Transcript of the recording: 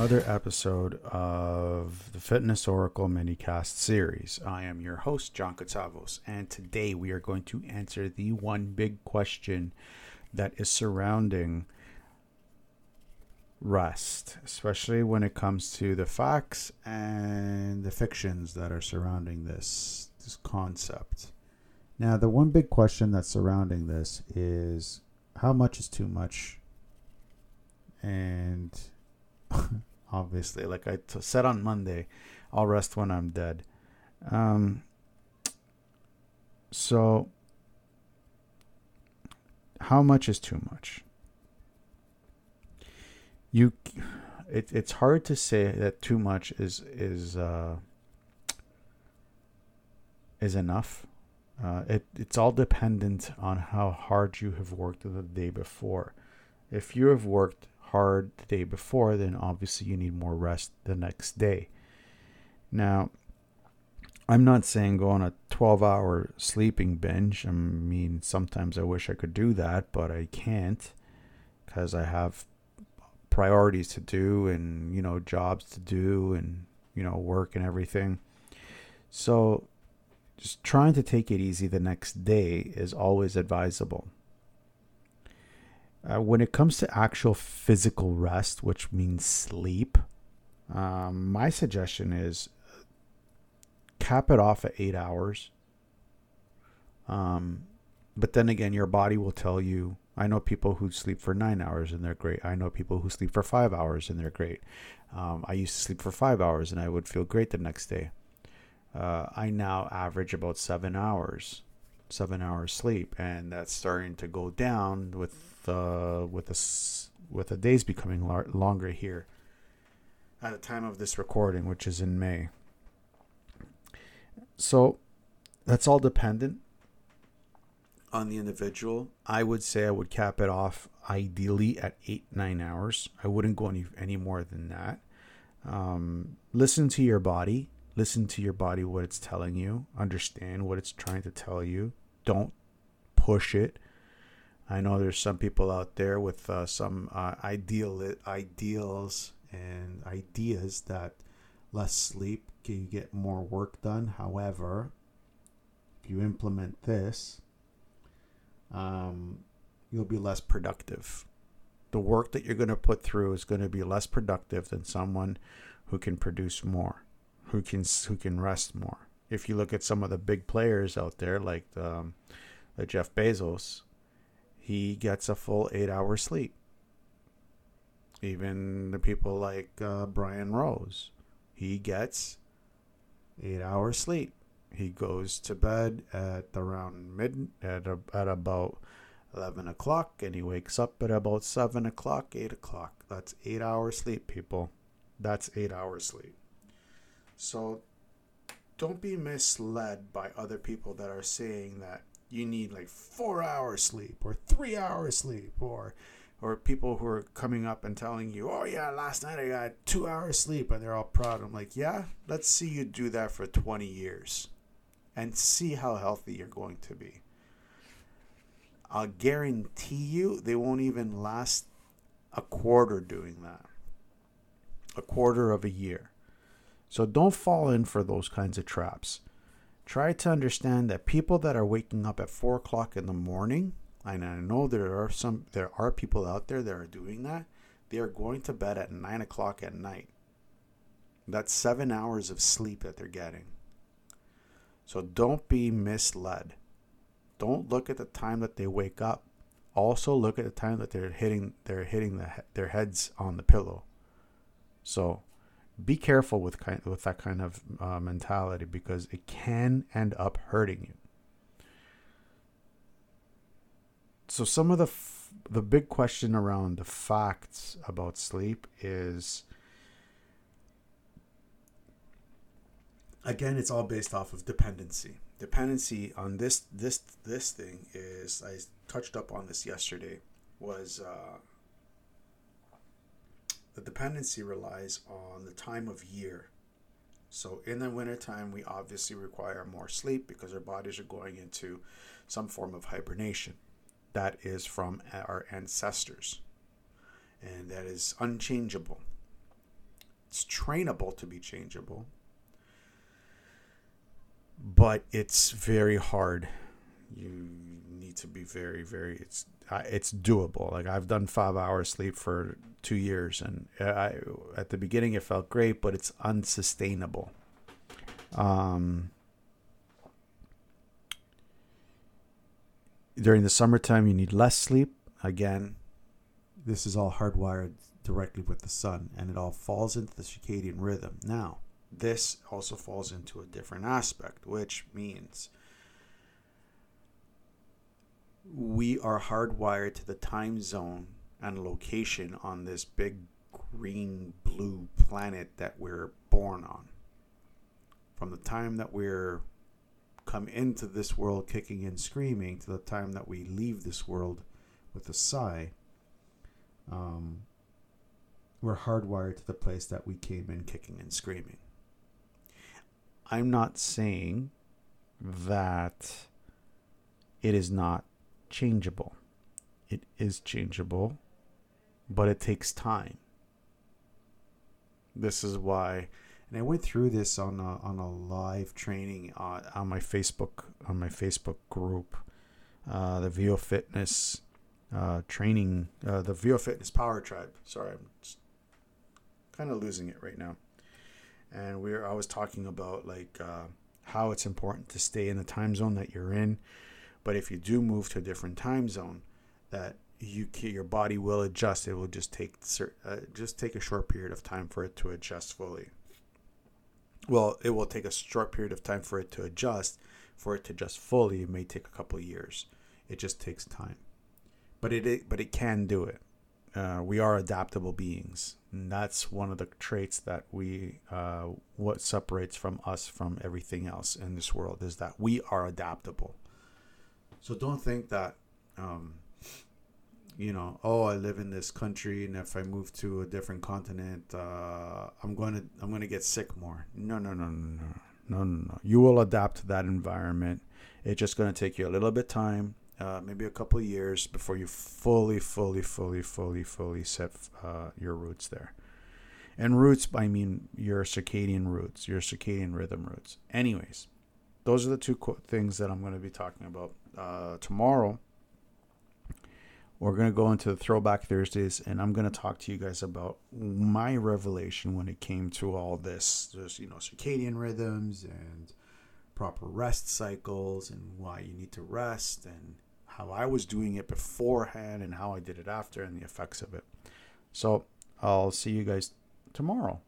another episode of the Fitness Oracle minicast series. I am your host, John Katavos, and today we are going to answer the one big question that is surrounding rest, especially when it comes to the facts and the fictions that are surrounding this this concept. Now, the one big question that's surrounding this is how much is too much? And obviously, like I t- said on Monday, I'll rest when I'm dead. Um, so, how much is too much? You, it, it's hard to say that too much is is uh, is enough. Uh, it, it's all dependent on how hard you have worked the day before. If you have worked hard the day before, then obviously you need more rest the next day. Now, I'm not saying go on a 12 hour sleeping binge. I mean, sometimes I wish I could do that, but I can't because I have priorities to do and, you know, jobs to do and, you know, work and everything. So just trying to take it easy the next day is always advisable. Uh, when it comes to actual physical rest, which means sleep, um, my suggestion is cap it off at eight hours. Um, but then again, your body will tell you. I know people who sleep for nine hours and they're great. I know people who sleep for five hours and they're great. Um, I used to sleep for five hours and I would feel great the next day. Uh, I now average about seven hours, seven hours sleep, and that's starting to go down with uh, with the with the days becoming lar- longer here. At the time of this recording, which is in May. So, that's all dependent on the individual. I would say I would cap it off ideally at eight nine hours. I wouldn't go any any more than that. Um, listen to your body listen to your body what it's telling you understand what it's trying to tell you don't push it. I know there's some people out there with uh, some uh, ideal ideals and ideas that less sleep can get more work done. However if you implement this um, you'll be less productive. The work that you're going to put through is going to be less productive than someone who can produce more who can who can rest more. If you look at some of the big players out there, like um, Jeff Bezos, he gets a full eight hour sleep. Even the people like uh, Brian Rose, he gets eight hours sleep. He goes to bed at around mid at a, at about eleven o'clock, and he wakes up at about seven o'clock, eight o'clock. That's eight hours sleep, people. That's eight hours sleep. So don't be misled by other people that are saying that you need like four hours sleep or three hours sleep or or people who are coming up and telling you, oh yeah, last night I got two hours sleep and they're all proud. I'm like, yeah, let's see you do that for 20 years and see how healthy you're going to be. I'll guarantee you they won't even last a quarter doing that. A quarter of a year. So don't fall in for those kinds of traps. Try to understand that people that are waking up at four o'clock in the morning, and I know there are some there are people out there that are doing that, they are going to bed at nine o'clock at night. That's seven hours of sleep that they're getting. So don't be misled. Don't look at the time that they wake up. Also look at the time that they're hitting they're hitting the, their heads on the pillow. So be careful with kind with that kind of uh, mentality because it can end up hurting you. So some of the f- the big question around the facts about sleep is again it's all based off of dependency. Dependency on this this this thing is I touched up on this yesterday was uh, the dependency relies on the time of year. So in the wintertime, we obviously require more sleep because our bodies are going into some form of hibernation. That is from our ancestors. And that is unchangeable. it's trainable to be changeable, but it's very hard. You to be very, very. It's it's doable. Like I've done five hours sleep for two years, and I at the beginning it felt great, but it's unsustainable. Um, during the summertime, you need less sleep. Again, this is all hardwired directly with the sun, and it all falls into the circadian rhythm. Now, this also falls into a different aspect, which means we are hardwired to the time zone and location on this big green blue planet that we're born on. From the time that we're come into this world kicking and screaming to the time that we leave this world with a sigh, um, we're hardwired to the place that we came in kicking and screaming. I'm not saying that it is not changeable. It is changeable, but it takes time. This is why, and I went through this on a, on a live training on, on my Facebook on my Facebook group, uh, the Vio Fitness uh, training, uh, the Vio Fitness Power Tribe. Sorry, I'm kind of losing it right now. And we are I was talking about like uh, how it's important to stay in the time zone that you're in but if you do move to a different time zone, that you your body will adjust. It will just take uh, just take a short period of time for it to adjust fully. Well, it will take a short period of time for it to adjust. For it to adjust fully, it may take a couple years. It just takes time, but it, it but it can do it. Uh, we are adaptable beings. And that's one of the traits that we uh, what separates from us from everything else in this world is that we are adaptable. So don't think that, um, you know, oh, I live in this country, and if I move to a different continent, uh, I'm going to I'm going to get sick more. No, no, no, no, no, no, no, no. You will adapt to that environment. It's just going to take you a little bit time, uh, maybe a couple years before you fully, fully, fully, fully, fully set uh, your roots there. And roots, I mean your circadian roots, your circadian rhythm roots. Anyways, those are the two things that I'm going to be talking about uh, tomorrow we're going to go into throwback thursdays and i'm going to talk to you guys about my revelation when it came to all this just you know circadian rhythms and proper rest cycles and why you need to rest and how i was doing it beforehand and how i did it after and the effects of it. So i'll see you guys tomorrow